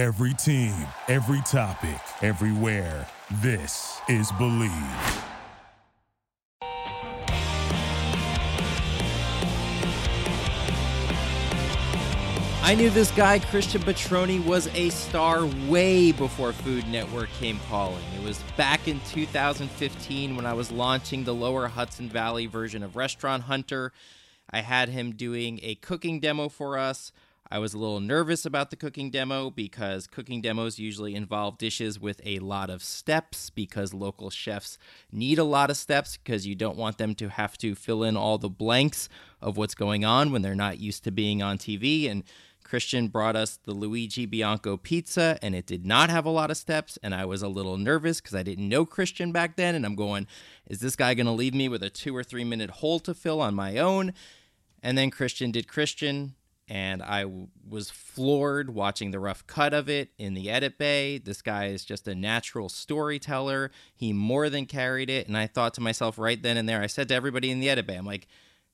Every team, every topic, everywhere. This is Believe. I knew this guy, Christian Petroni, was a star way before Food Network came calling. It was back in 2015 when I was launching the lower Hudson Valley version of Restaurant Hunter. I had him doing a cooking demo for us. I was a little nervous about the cooking demo because cooking demos usually involve dishes with a lot of steps because local chefs need a lot of steps because you don't want them to have to fill in all the blanks of what's going on when they're not used to being on TV. And Christian brought us the Luigi Bianco pizza, and it did not have a lot of steps. And I was a little nervous because I didn't know Christian back then. And I'm going, is this guy going to leave me with a two or three minute hole to fill on my own? And then Christian did Christian, and I w- was floored watching the rough cut of it in the edit bay. This guy is just a natural storyteller. He more than carried it. And I thought to myself right then and there, I said to everybody in the edit bay, I'm like,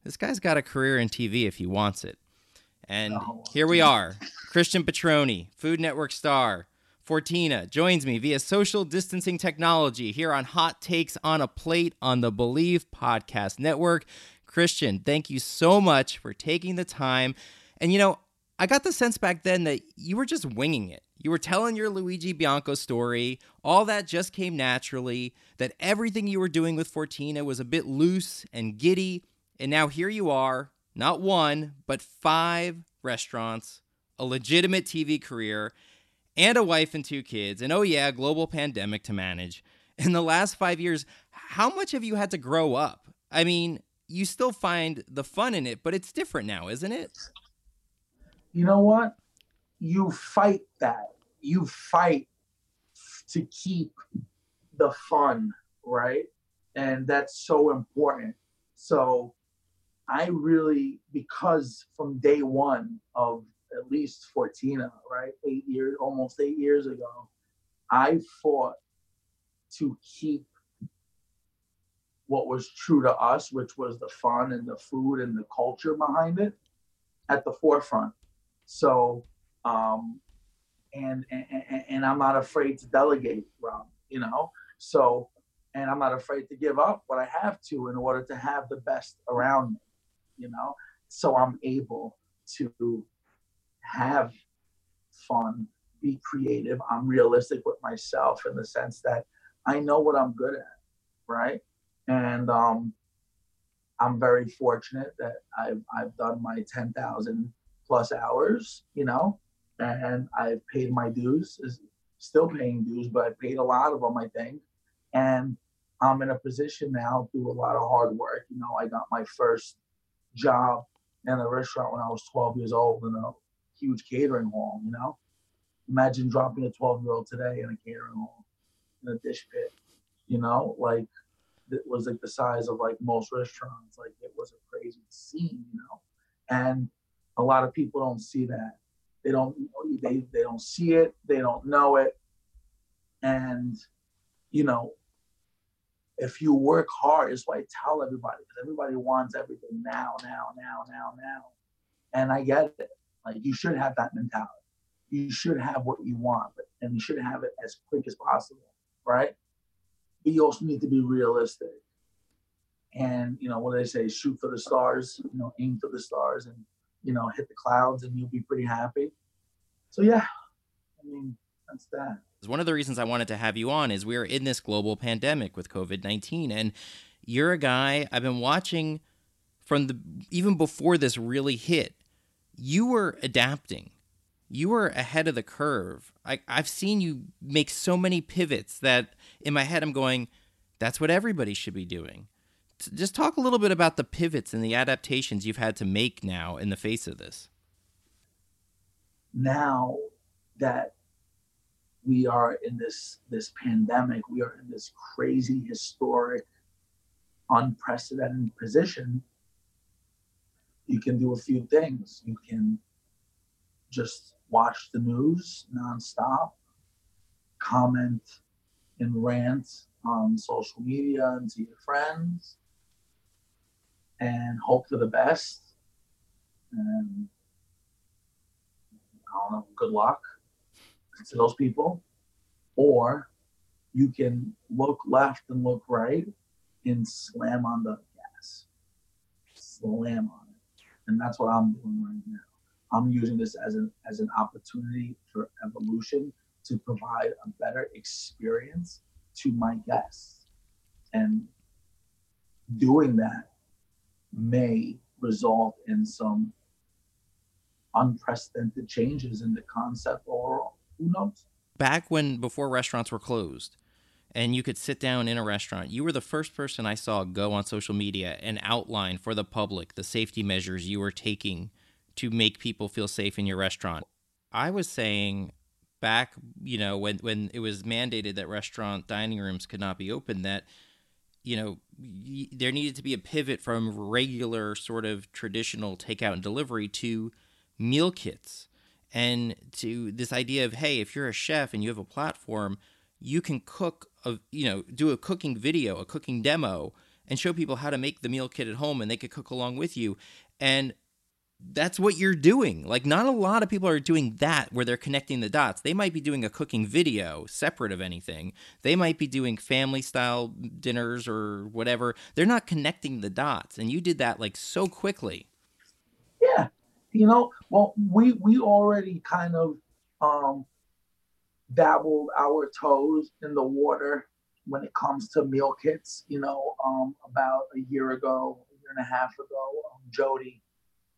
this guy's got a career in TV if he wants it. And Oh, here we are. Christian Petroni, Food Network star. Fortina joins me via social distancing technology here on Hot Takes on a Plate on the Believe Podcast Network. Christian, thank you so much for taking the time. And you know, I got the sense back then that you were just winging it. You were telling your Luigi Bianco story. All that just came naturally, that everything you were doing with Fortina was a bit loose and giddy. And now here you are, not one, but five restaurants, a legitimate TV career, and a wife and two kids. And oh, yeah, global pandemic to manage. In the last five years, how much have you had to grow up? I mean, you still find the fun in it, but it's different now, isn't it? You know what? You fight that. You fight to keep the fun, right? And that's so important. So I really, because from day one of at least Fortina, right? Eight years, almost eight years ago, I fought to keep what was true to us, which was the fun and the food and the culture behind it, at the forefront. So, um, and, and and I'm not afraid to delegate, Rob. You know, so and I'm not afraid to give up what I have to in order to have the best around me. You know, so I'm able to have fun, be creative. I'm realistic with myself in the sense that I know what I'm good at, right? And um, I'm very fortunate that I've I've done my ten thousand plus hours, you know, and I've paid my dues. Is still paying dues, but I paid a lot of them, I think. And I'm in a position now to do a lot of hard work. You know, I got my first job in a restaurant when I was 12 years old in a huge catering hall. You know, imagine dropping a 12 year old today in a catering hall in a dish pit. You know, like it was like the size of like most restaurants. Like it was a crazy scene. You know, and a lot of people don't see that. They don't they they don't see it. They don't know it. And you know, if you work hard, is what I tell everybody. Because everybody wants everything now, now, now, now, now. And I get it. Like you should have that mentality. You should have what you want, but and you should have it as quick as possible, right? But you also need to be realistic. And you know what do they say? Shoot for the stars. You know, aim for the stars, and you know, hit the clouds, and you'll be pretty happy. So yeah, I mean, that's that. One of the reasons I wanted to have you on is we're in this global pandemic with COVID 19. And you're a guy I've been watching from the even before this really hit. You were adapting, you were ahead of the curve. I, I've seen you make so many pivots that in my head I'm going, that's what everybody should be doing. Just talk a little bit about the pivots and the adaptations you've had to make now in the face of this. now that we are in this this pandemic we are in this crazy historic unprecedented position you can do a few things you can just watch the news nonstop comment and rant on social media and to your friends and hope for the best and I don't know, good luck. to those people, or you can look left and look right and slam on the gas. Slam on it. And that's what I'm doing right now. I'm using this as an as an opportunity for evolution to provide a better experience to my guests. And doing that may result in some unprecedented changes in the concept or who knows? Back when before restaurants were closed and you could sit down in a restaurant you were the first person i saw go on social media and outline for the public the safety measures you were taking to make people feel safe in your restaurant. I was saying back you know when when it was mandated that restaurant dining rooms could not be open that you know y- there needed to be a pivot from regular sort of traditional takeout and delivery to meal kits. And to this idea of hey if you're a chef and you have a platform you can cook a you know do a cooking video a cooking demo and show people how to make the meal kit at home and they could cook along with you. And that's what you're doing. Like not a lot of people are doing that where they're connecting the dots. They might be doing a cooking video separate of anything. They might be doing family style dinners or whatever. They're not connecting the dots and you did that like so quickly. Yeah. You know, well, we we already kind of um, dabbled our toes in the water when it comes to meal kits. You know, um, about a year ago, a year and a half ago, um, Jody,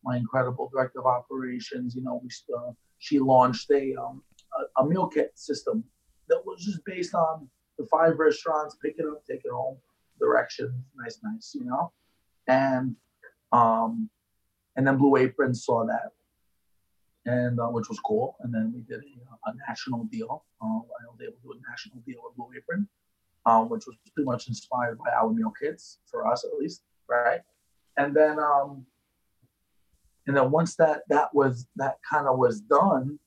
my incredible director of operations, you know, we uh, she launched a, um, a, a meal kit system that was just based on the five restaurants, pick it up, take it home, directions, nice, nice, you know, and um, and then Blue Apron saw that, and uh, which was cool. And then we did a, a national deal. Uh, I was able to do a national deal with Blue Apron, um, which was pretty much inspired by our meal kits for us at least, right? And then, um, and then once that that was that kind of was done,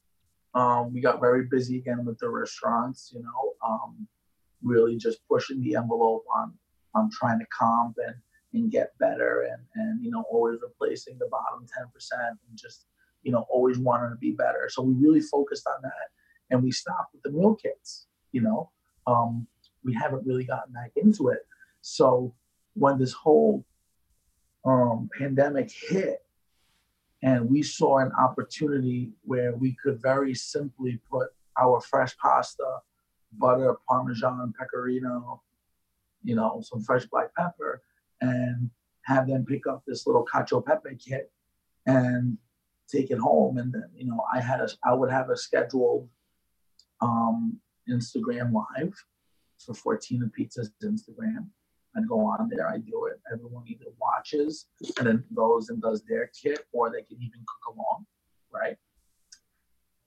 um, we got very busy again with the restaurants. You know, um, really just pushing the envelope on on trying to comp and and get better and and you know always replacing the bottom 10% and just you know always wanting to be better so we really focused on that and we stopped with the meal kits you know um, we haven't really gotten back into it so when this whole um, pandemic hit and we saw an opportunity where we could very simply put our fresh pasta butter parmesan pecorino you know some fresh black pepper and have them pick up this little cacio pepe kit and take it home. And then, you know, I had a, I would have a scheduled um, Instagram live for Fortina Pizzas Instagram. I'd go on there, I do it. Everyone either watches and then goes and does their kit, or they can even cook along, right?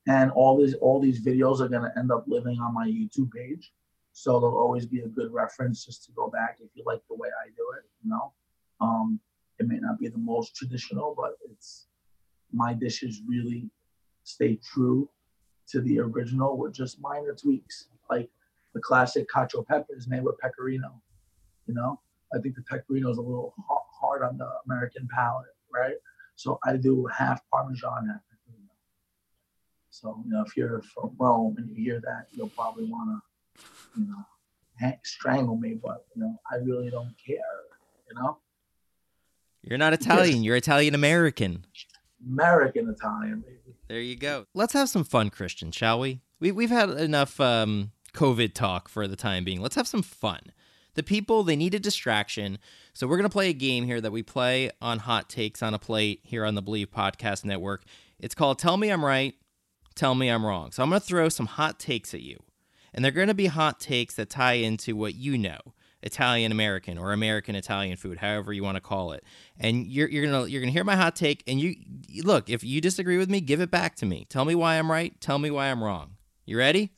And all these all these videos are gonna end up living on my YouTube page. So there'll always be a good reference just to go back if you like the way I do it. You know, um, it may not be the most traditional, but it's my dishes really stay true to the original with just minor tweaks, like the classic cacio pepe is made with pecorino. You know, I think the pecorino is a little hard on the American palate, right? So I do half Parmesan, half pecorino. So you know, if you're from Rome and you hear that, you'll probably want to you know, strangle me, but you know, I really don't care, you know. You're not Italian. You're Italian American. American Italian, baby. There you go. Let's have some fun, Christian, shall we? we we've had enough um, COVID talk for the time being. Let's have some fun. The people, they need a distraction. So we're going to play a game here that we play on Hot Takes on a Plate here on the Believe Podcast Network. It's called Tell Me I'm Right, Tell Me I'm Wrong. So I'm going to throw some hot takes at you and they're going to be hot takes that tie into what you know. Italian American or American Italian food, however you want to call it. And you're, you're gonna you're gonna hear my hot take, and you look. If you disagree with me, give it back to me. Tell me why I'm right. Tell me why I'm wrong. You ready?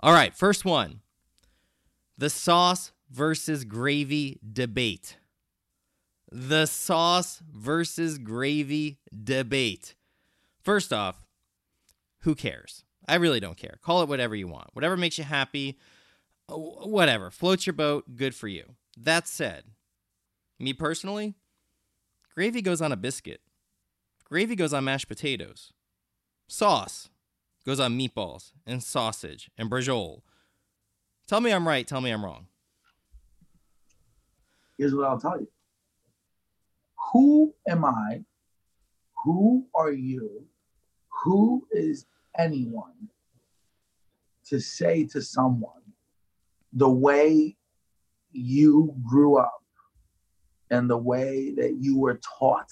All right. First one: the sauce versus gravy debate. The sauce versus gravy debate. First off, who cares? I really don't care. Call it whatever you want. Whatever makes you happy, whatever. Floats your boat, good for you. That said, me personally, gravy goes on a biscuit. Gravy goes on mashed potatoes. Sauce goes on meatballs and sausage and brajol. Tell me I'm right. Tell me I'm wrong. Here's what I'll tell you. Who am I? Who are you? Who is anyone to say to someone the way you grew up and the way that you were taught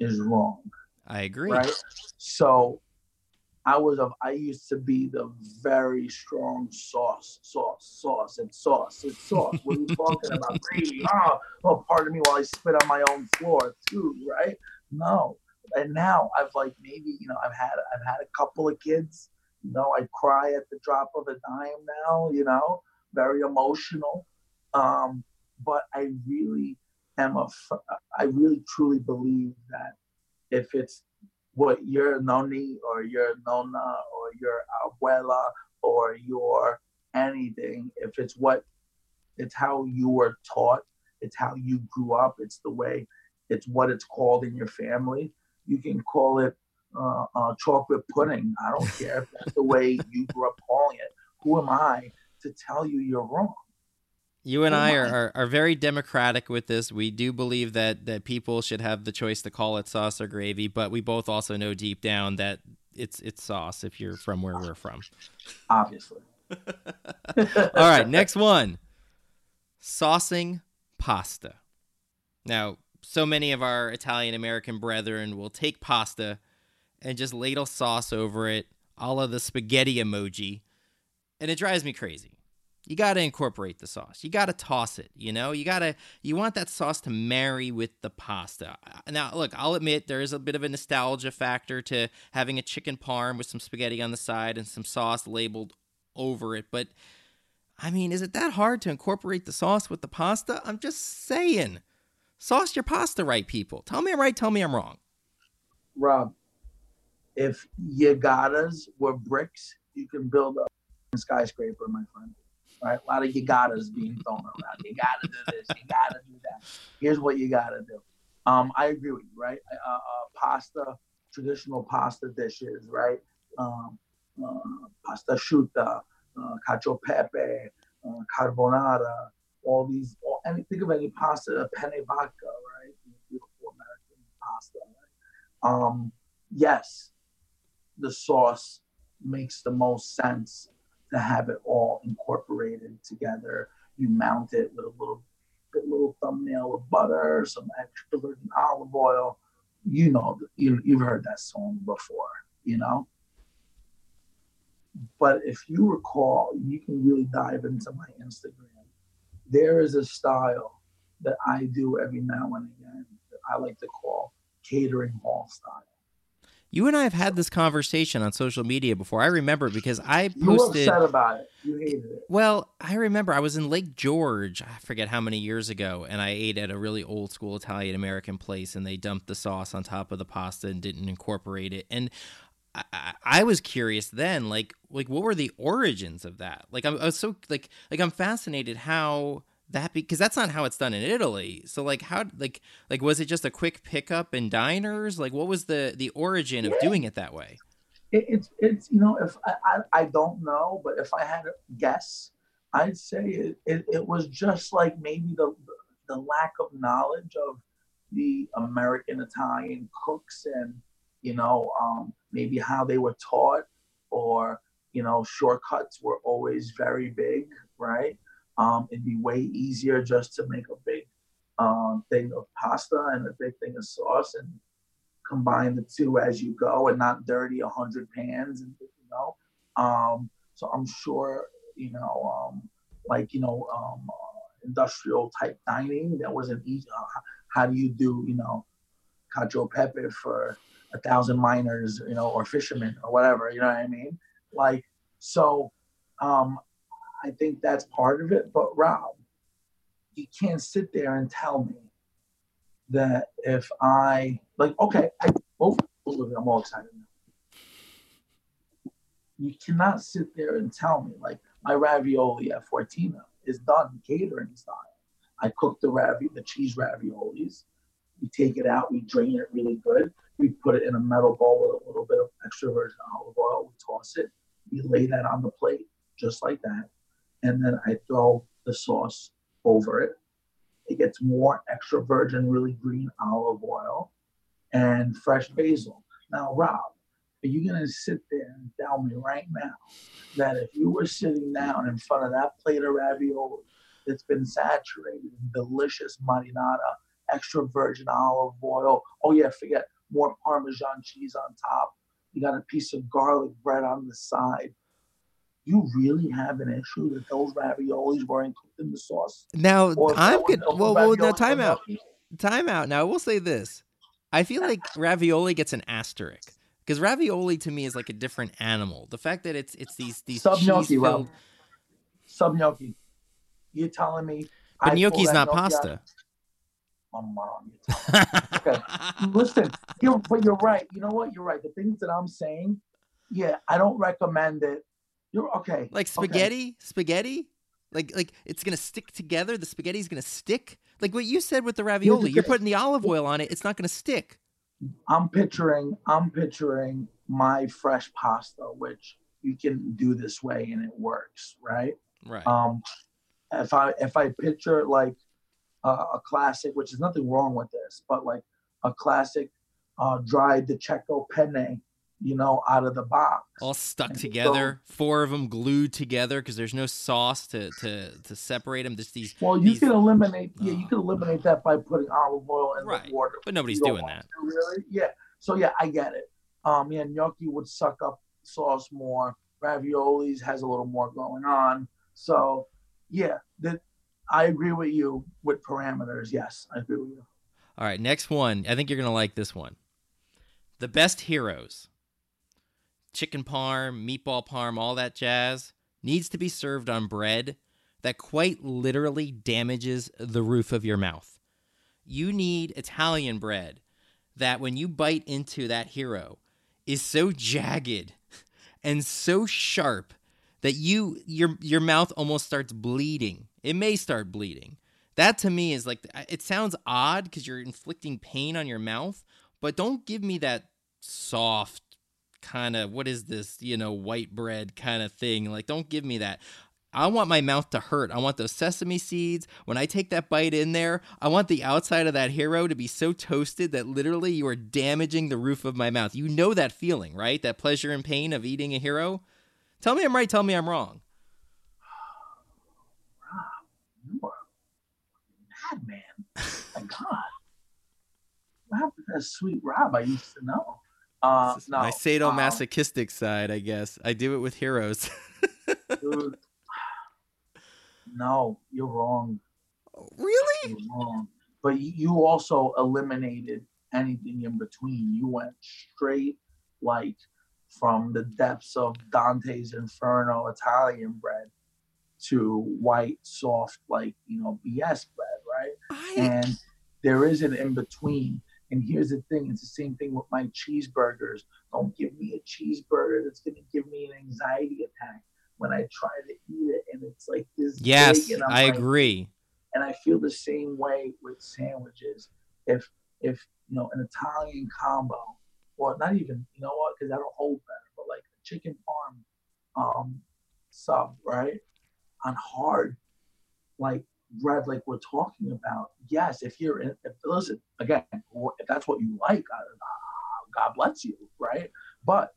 is wrong. I agree. Right. So I was of I used to be the very strong sauce, sauce, sauce, and sauce, and sauce. What are you talking about? Gravy. Oh, oh, pardon me while I spit on my own floor too, right? No. And now I've like maybe, you know, I've had I've had a couple of kids. You know, I cry at the drop of a dime now, you know, very emotional. Um, but I really am a, I really truly believe that if it's what your noni or your nona or your abuela or your anything, if it's what, it's how you were taught, it's how you grew up, it's the way, it's what it's called in your family. You can call it uh, uh, chocolate pudding. I don't care if that's the way you grew up calling it. Who am I to tell you you're wrong? You and I are, are, are, very democratic with this. We do believe that, that people should have the choice to call it sauce or gravy, but we both also know deep down that it's it's sauce if you're from where we're from. Obviously. All right, next one. Saucing pasta. Now, so many of our Italian American brethren will take pasta and just ladle sauce over it, a la the spaghetti emoji, and it drives me crazy you got to incorporate the sauce. You got to toss it, you know? You got to you want that sauce to marry with the pasta. Now, look, I'll admit there is a bit of a nostalgia factor to having a chicken parm with some spaghetti on the side and some sauce labeled over it, but I mean, is it that hard to incorporate the sauce with the pasta? I'm just saying. Sauce your pasta right, people. Tell me I'm right, tell me I'm wrong. Rob, if Yagatas were bricks, you can build a skyscraper, my friend right? A lot of you gotta's being thrown around. You gotta do this. You gotta do that. Here's what you gotta do. Um, I agree with you, right? Uh, uh, pasta, traditional pasta dishes, right? Um, uh, pasta asciutta, uh, cacio pepe, uh, carbonara, all these, all, any, think of any pasta, penne vodka, right? Beautiful American pasta, right? Um, yes, the sauce makes the most sense to have it all incorporated together. You mount it with a little a little thumbnail of butter, some extra virgin olive oil. You know, you, you've heard that song before, you know. But if you recall, you can really dive into my Instagram. There is a style that I do every now and again that I like to call catering hall style. You and I have had this conversation on social media before. I remember because I posted. You upset about it. You hated it. Well, I remember I was in Lake George. I forget how many years ago, and I ate at a really old school Italian American place, and they dumped the sauce on top of the pasta and didn't incorporate it. And I, I, was curious then, like, like what were the origins of that? Like, I, I was so like, like I'm fascinated how that because that's not how it's done in Italy. So like how like like was it just a quick pickup in diners? Like what was the the origin of doing it that way? It, it's it's you know if I, I, I don't know, but if I had to guess, I'd say it, it, it was just like maybe the the lack of knowledge of the American Italian cooks and you know um, maybe how they were taught or you know shortcuts were always very big, right? Um, it'd be way easier just to make a big um, thing of pasta and a big thing of sauce and combine the two as you go and not dirty a hundred pans and you know. Um, so I'm sure you know, um, like you know, um, industrial type dining that wasn't easy. Uh, how do you do you know, cacio pepe for a thousand miners, you know, or fishermen or whatever, you know what I mean? Like so. Um, I think that's part of it. But Rob, you can't sit there and tell me that if I like, okay, I oh, I'm all excited now. You cannot sit there and tell me like my ravioli at Fortina is done catering style. I cook the ravi, the cheese raviolis. We take it out, we drain it really good. We put it in a metal bowl with a little bit of extra virgin olive oil. We toss it. We lay that on the plate just like that, and then I throw the sauce over it. It gets more extra virgin, really green olive oil and fresh basil. Now, Rob, are you going to sit there and tell me right now that if you were sitting down in front of that plate of ravioli that's been saturated in delicious marinara, extra virgin olive oil, oh yeah, forget more Parmesan cheese on top, you got a piece of garlic bread on the side, you really have an issue that those raviolis weren't cooked in the sauce? Now Or I'm good. Well, well, now time out. Time out. Now I will say this: I feel like ravioli gets an asterisk because ravioli to me is like a different animal. The fact that it's it's these these Sub gnocchi, filled. Sub gnocchi. You're telling me. But I gnocchi's not gnocchi pasta. Telling me. Listen, you're, but you're right. You know what? You're right. The things that I'm saying, yeah, I don't recommend it. You're okay. like okay. spaghetti, spaghetti, like like it's gonna stick together. The spaghetti's gonna stick. Like what you said with the ravioli, you're putting the olive oil on it. It's not gonna stick. I'm picturing. I'm picturing my fresh pasta, which you can do this way and it works, right? Right. Um, if I if I picture like a, a classic, which is nothing wrong with this, but like a classic uh, dried De Cecco penne, you know, out of the box. All stuck and so- together. Four of them glued together because there's no sauce to to to separate them. Just these. Well, you these- can eliminate. Yeah, you Oh. can eliminate that by putting olive oil in Right, the water. but nobody's doing that. to, Really? Yeah. So yeah, I get it. Um, yeah, gnocchi would suck up sauce more. Raviolis has a little more going on. So yeah, that I agree with you with parameters. Yes, I agree with you. All right, next one. I think you're gonna like this one. The best heroes. Chicken parm, meatball parm, all that jazz needs to be served on bread that quite literally damages the roof of your mouth. You need Italian bread that when you bite into that hero is so jagged and so sharp that you your your mouth almost starts bleeding. It may start bleeding. That to me is like it sounds odd because you're inflicting pain on your mouth, but don't give me that soft kind of what is this you know white bread kind of thing. Like don't give me that. I want my mouth to hurt. I want those sesame seeds. When I take that bite in there, I want the outside of that hero to be so toasted that literally you are damaging the roof of my mouth. You know that feeling, right? That pleasure and pain of eating a hero. Tell me I'm right. Tell me I'm wrong. Rob, you are madman. My God. What happened to that sweet Rob I used to know? Uh, no, my um, sadomasochistic side, I guess. I do it with heroes. dude. No, you're wrong. really? You're wrong. But you- you also eliminated anything in between. You went straight, like, from the depths of Dante's Inferno Italian bread to white, soft, like, you know, BS bread, right? I, and there is an in between. And here's the thing: it's the same thing with my cheeseburgers. Don't give me a cheeseburger that's going to give me an anxiety attack when I try to eat it, and it's like this. yes, big, and I'm I like- agree. And I feel the same way with sandwiches. If if you know an Italian combo, or not even you know what, because that'll hold better, but like a chicken parm um, sub, right? On hard, like bread, like we're talking about. Yes, if you're in, if, listen again, if that's what you like, uh, God bless you, right? But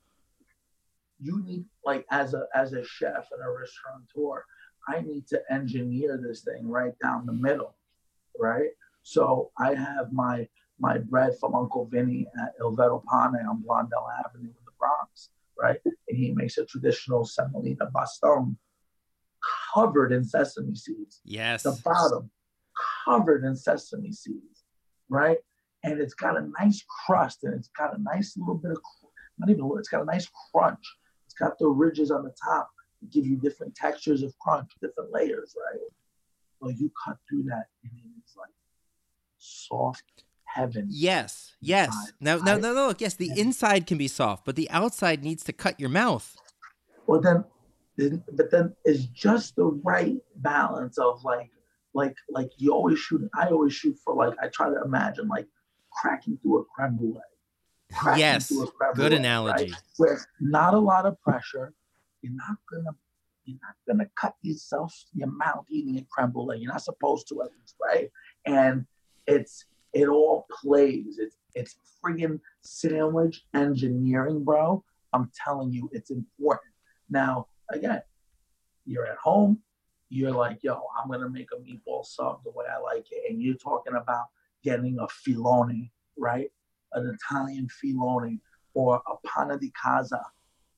you need like as a as a chef and a restaurateur, I need to engineer this thing right down the middle, right? So I have my my bread from Uncle Vinny at Il Vero Pane on Blondell Avenue in the Bronx, right? And he makes a traditional semolina baston covered in sesame seeds Yes. the bottom covered in sesame seeds, right? And it's got a nice crust and it's got a nice little bit of, not even, it's got a nice crunch. It's got the ridges on the top that give you different textures of crunch, different layers, right? Well, you cut through that and it's like soft heaven. Yes. Yes. Now, now, no, no, look. Yes, the inside can be soft, but the outside needs to cut your mouth. Well, then, but then it's just the right balance of like, like, like you always shoot. I always shoot for like. I try to imagine like cracking through a creme brulee. Yes, good analogy. Right? Where not a lot of pressure. You're not gonna you're not gonna cut yourself your mouth eating a creme brulee. You're not supposed to at least, right? And it's it all plays. It's it's friggin' sandwich engineering, bro. I'm telling you, it's important. Now, again, you're at home, you're like, yo, I'm gonna make a meatball sub the way I like it, and you're talking about getting a filone, right? An Italian filone or a pane di casa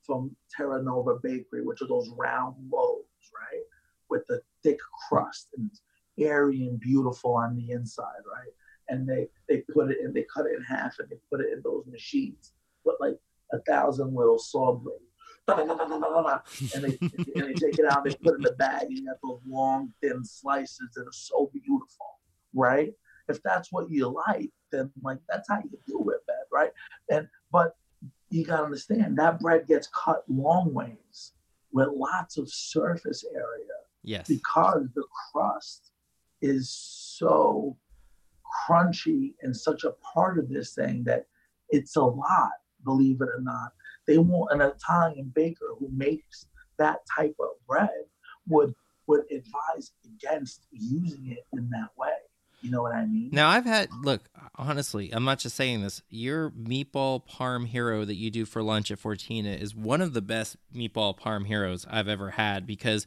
from Terranova Bakery, which are those round loaves, right? With the thick crust and airy and beautiful on the inside, right? And they they put it in, they cut it in half and they put it in those machines with like a thousand little saw blades. And they, and they take it out, they put it in the bag, and you got those long, thin slices that are so beautiful, right? If that's what you like, then like that's how you do it, man, right? And but you gotta understand that bread gets cut long ways with lots of surface area. Yes. Because the crust is so crunchy and such a part of this thing that it's a lot, believe it or not. They want an Italian baker who makes that type of bread would would advise against using it in that way. You know what I mean? Now I've had look honestly, I'm not just saying this. Your meatball parm hero that you do for lunch at Fortina is one of the best meatball parm heroes I've ever had because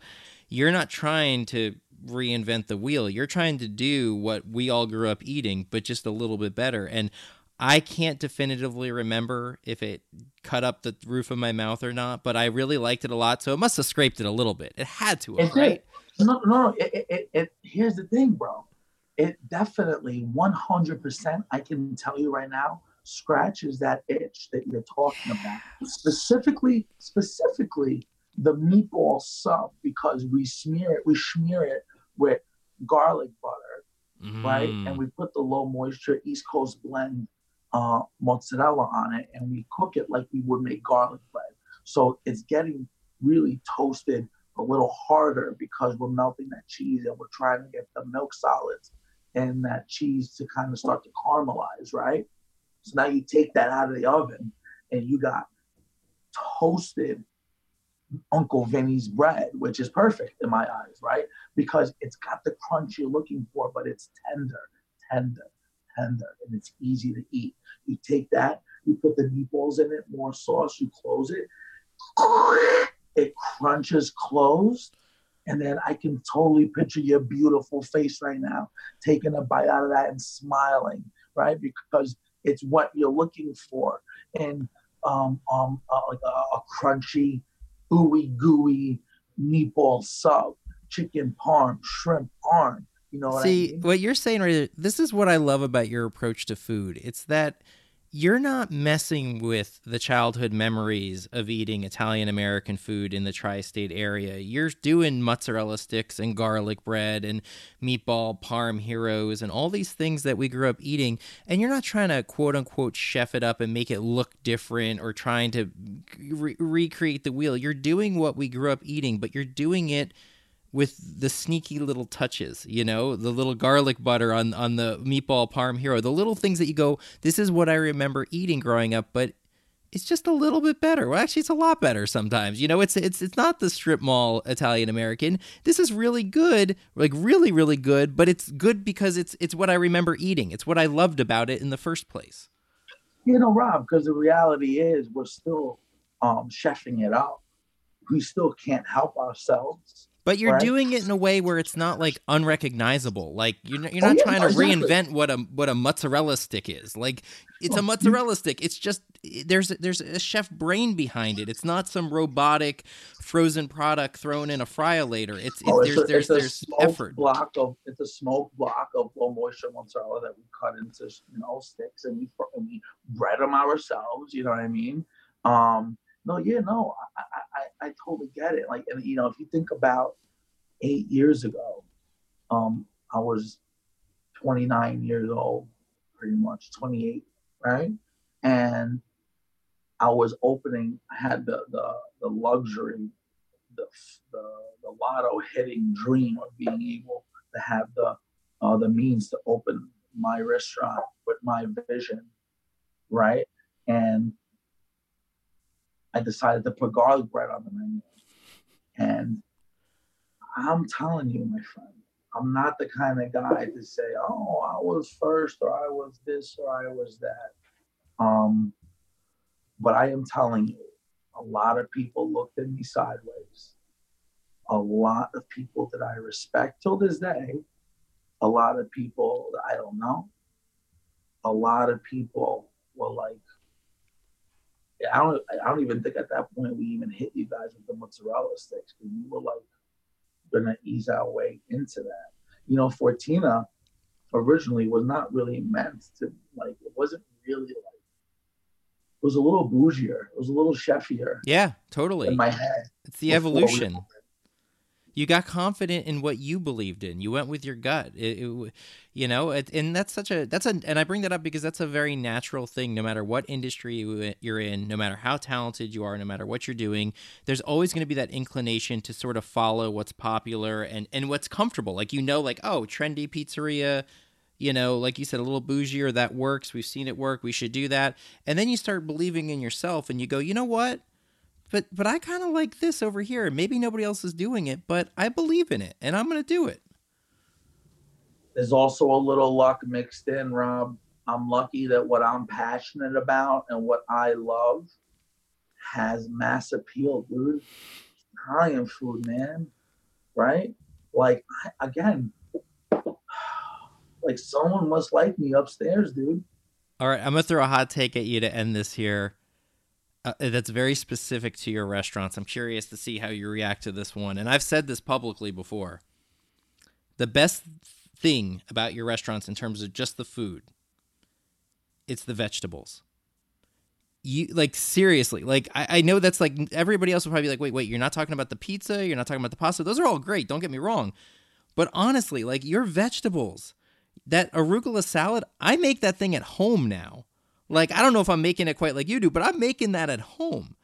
you're not trying to reinvent the wheel. You're trying to do what we all grew up eating, but just a little bit better. And I can't definitively remember if it cut up the roof of my mouth or not, but I really liked it a lot. So it must have scraped it a little bit. It had to have, right? No, no, it, it, it, here's the thing, bro. It definitely 100%, I can tell you right now, scratches that itch that you're talking about. Specifically, specifically the meatball sub because we smear it, we smear it with garlic butter, mm. right? And we put the low moisture East Coast blend uh, mozzarella on it, and we cook it like we would make garlic bread. So it's getting really toasted a little harder because we're melting that cheese and we're trying to get the milk solids and that cheese to kind of start to caramelize, right? So now you take that out of the oven and you got toasted Uncle Vinny's bread, which is perfect in my eyes, right? Because it's got the crunch you're looking for, but it's tender, tender, tender, and it's easy to eat. You take that, you put the meatballs in it, more sauce, you close it, it crunches closed. And then I can totally picture your beautiful face right now, taking a bite out of that and smiling, right? Because it's what you're looking for. And um, um, uh, like a, a crunchy, ooey gooey meatball sub, chicken parm, shrimp parm. You know what See, I mean? what you're saying right there, this is what I love about your approach to food. It's that you're not messing with the childhood memories of eating Italian American food in the tri state area. You're doing mozzarella sticks and garlic bread and meatball parm heroes and all these things that we grew up eating. And you're not trying to quote unquote chef it up and make it look different or trying to re- recreate the wheel. You're doing what we grew up eating, but you're doing it with the sneaky little touches, you know, the little garlic butter on on the meatball parm hero, the little things that you go, this is what I remember eating growing up, but it's just a little bit better. Well, actually, it's a lot better sometimes. You know, it's it's it's not the strip mall Italian American. This is really good, like really really good, but it's good because it's it's what I remember eating. It's what I loved about it in the first place. You know, Rob, because the reality is we're still um chefing it up. We still can't help ourselves but you're right? doing it in a way where it's not like unrecognizable. Like you're not, you're not oh, yeah, trying to exactly. reinvent what a what a mozzarella stick is. Like it's a mozzarella stick. It's just there's there's a chef brain behind it. It's not some robotic frozen product thrown in a fryolator. It's, it's oh, there's a, there's there's effort. Block of it's a smoked block of low moisture mozzarella that we cut into you know sticks and we and we bread them ourselves. You know what I mean? Um, no, yeah, no, I, I, I totally get it. Like, and you know, if you think about eight years ago, um, I was 29 years old, pretty much 28, right? And I was opening. I had the the, the luxury, the, the the lotto hitting dream of being able to have the uh, the means to open my restaurant with my vision, right? And I decided to put garlic bread on the menu. And I'm telling you, my friend, I'm not the kind of guy to say, oh, I was first or I was this or I was that. Um, but I am telling you, a lot of people looked at me sideways. A lot of people that I respect till this day, a lot of people I don't know, a lot of people were like, I don't, I don't even think at that point we even hit you guys with the mozzarella sticks because we were like gonna ease our way into that. You know, Fortina originally was not really meant to like. It wasn't really like. It was a little bougier. It was a little chefier. Yeah, totally. In my head, it's the evolution you got confident in what you believed in. You went with your gut. It, it, you know, it, and that's such a that's a and I bring that up because that's a very natural thing. No matter what industry you're in, no matter how talented you are, no matter what you're doing, there's always going to be that inclination to sort of follow what's popular and and what's comfortable. Like you know, like oh, trendy pizzeria. You know, like you said, a little bougier, that works. We've seen it work. We should do that. And then you start believing in yourself and you go, you know what? But but I kind of like this over here. Maybe nobody else is doing it, but I believe in it and I'm going to do it. There's also a little luck mixed in, Rob. I'm lucky that what I'm passionate about and what I love has mass appeal, dude. Italian food, man. Right? Like again, like someone must like me upstairs, dude. All right, I'm gonna throw a hot take at you to end this here uh, that's very specific to your restaurants. I'm curious to see how you react to this one. And I've said this publicly before. The best thing about your restaurants in terms of just the food, it's the vegetables. You like seriously, like I, I know that's like everybody else will probably be like, wait, wait, you're not talking about the pizza, you're not talking about the pasta. Those are all great, don't get me wrong. But honestly, like your vegetables, that arugula salad, I make that thing at home now like I don't know if I'm making it quite like you do, but I'm making that at home.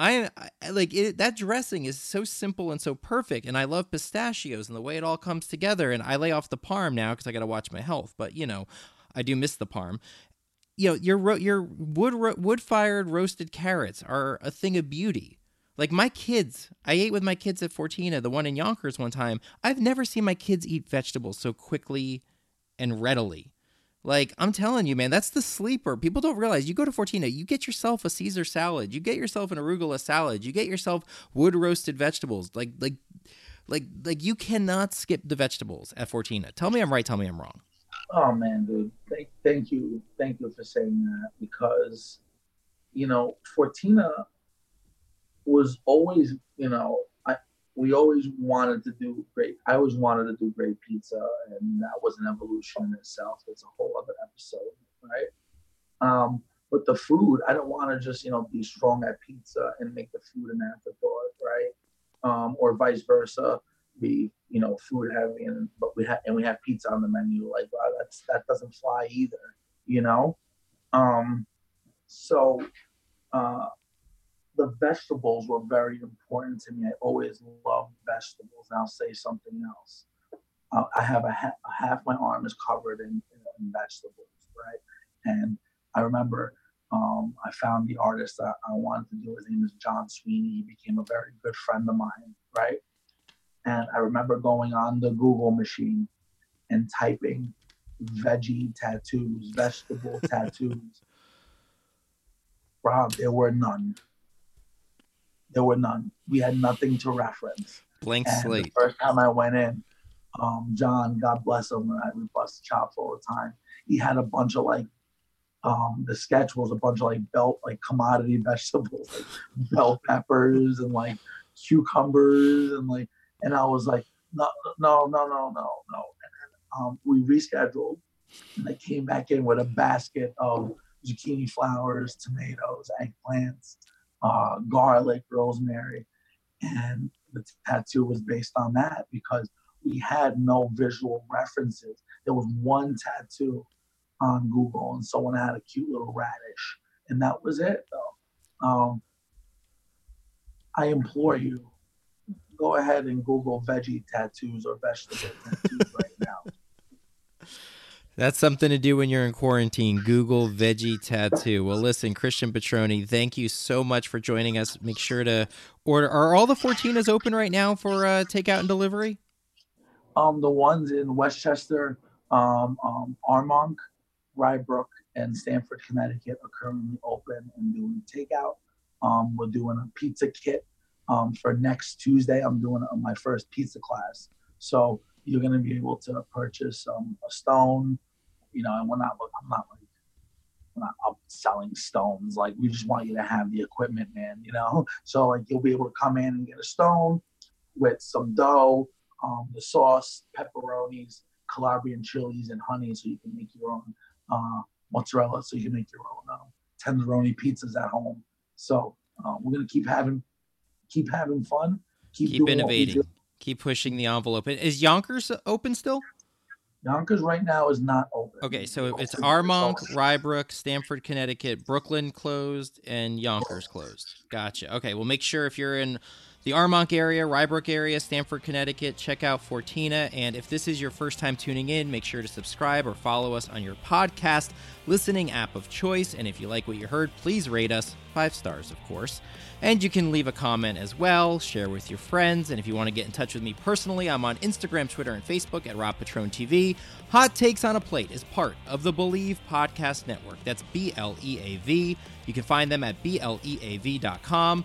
I, I like it, that dressing is so simple and so perfect, and I love pistachios and the way it all comes together. And I lay off the parm now because I got to watch my health, but you know, I do miss the parm. You know, your your wood wood fired roasted carrots are a thing of beauty. Like my kids, I ate with my kids at Fortina, the one in Yonkers one time. I've never seen my kids eat vegetables so quickly and readily. Like I'm telling you, man, that's the sleeper. People don't realize you go to Fortina, you get yourself a Caesar salad, you get yourself an arugula salad, you get yourself wood roasted vegetables. Like like like like you cannot skip the vegetables at Fortina. Tell me I'm right, tell me I'm wrong. Oh man, dude. Thank, thank you. Thank you for saying that because you know, Fortina was always, you know, we always wanted to do great. I always wanted to do great pizza, and that was an evolution in itself. It's a whole other episode, right? Um, but the food, I don't want to just you know be strong at pizza and make the food an afterthought, right? Um, or vice versa, be you know food heavy and but we have and we have pizza on the menu. Like wow, that's that doesn't fly either, you know. Um, so uh, the vegetables were very important to me. I always loved vegetables. And I'll say something else. Uh, I have a ha- half my arm is covered in, in, in, vegetables, right? And I remember um, I found the artist that I wanted to do. His name is John Sweeney. He became a very good friend of mine, right? And I remember going on the Google machine and typing veggie tattoos, vegetable tattoos. Rob, there were none there were none. We had nothing to reference. Blank and slate. The first time I went in, um, John, God bless him, and I we bust chops all the time. He had a bunch of like, um, the sketch was a bunch of like belt, like commodity vegetables, like bell peppers and like cucumbers and like, and I was like, no, no, no, no, no, no. And then um, we rescheduled, and I came back in with a basket of zucchini flowers, tomatoes, eggplants, uh, garlic, rosemary, and the tattoo was based on that because we had no visual references. There was one tattoo on Google, and someone had a cute little radish, and that was it, though. Um, I implore you, go ahead and Google veggie tattoos or vegetable tattoos right. That's something to do when you're in quarantine. Google veggie tattoo. Well, listen, Christian Petroni, thank you so much for joining us. Make sure to order. Are all the Fortinas open right now for uh, takeout and delivery? Um, the ones in Westchester, um, um, Armonk, Rye Brook, and Stamford, Connecticut are currently open and doing takeout. Um, we're doing a pizza kit um, for next Tuesday. I'm doing a, my first pizza class. So you're going to be able to purchase um, a stone, you know, and we're not, I'm not like, we're not up selling stones. Like we just want you to have the equipment, man, you know? So like you'll be able to come in and get a stone with some dough, um, the sauce, pepperonis, Calabrian chilies, and honey, so you can make your own uh, mozzarella, so you can make your own uh, tenderoni pizzas at home. So uh, we're gonna keep having, keep having fun, keep, keep innovating, keep pushing the envelope. Is Yonkers open still? Yonkers right now is not open. Okay, so it's Armonk, Rye Brook, Stamford, Connecticut, Brooklyn closed, and Yonkers closed. Gotcha. Okay, well, make sure if you're in the Armonk area, Rye Brook area, Stamford, Connecticut, check out Fortina. And if this is your first time tuning in, make sure to subscribe or follow us on your podcast listening app of choice. And if you like what you heard, please rate us five stars, of course. And you can leave a comment as well, share with your friends. And if you want to get in touch with me personally, I'm on Instagram, Twitter, and Facebook at Rob Patron TV. Hot Takes on a Plate is part of the Bleav Podcast Network. That's B L E A V. You can find them at BLEAV.com.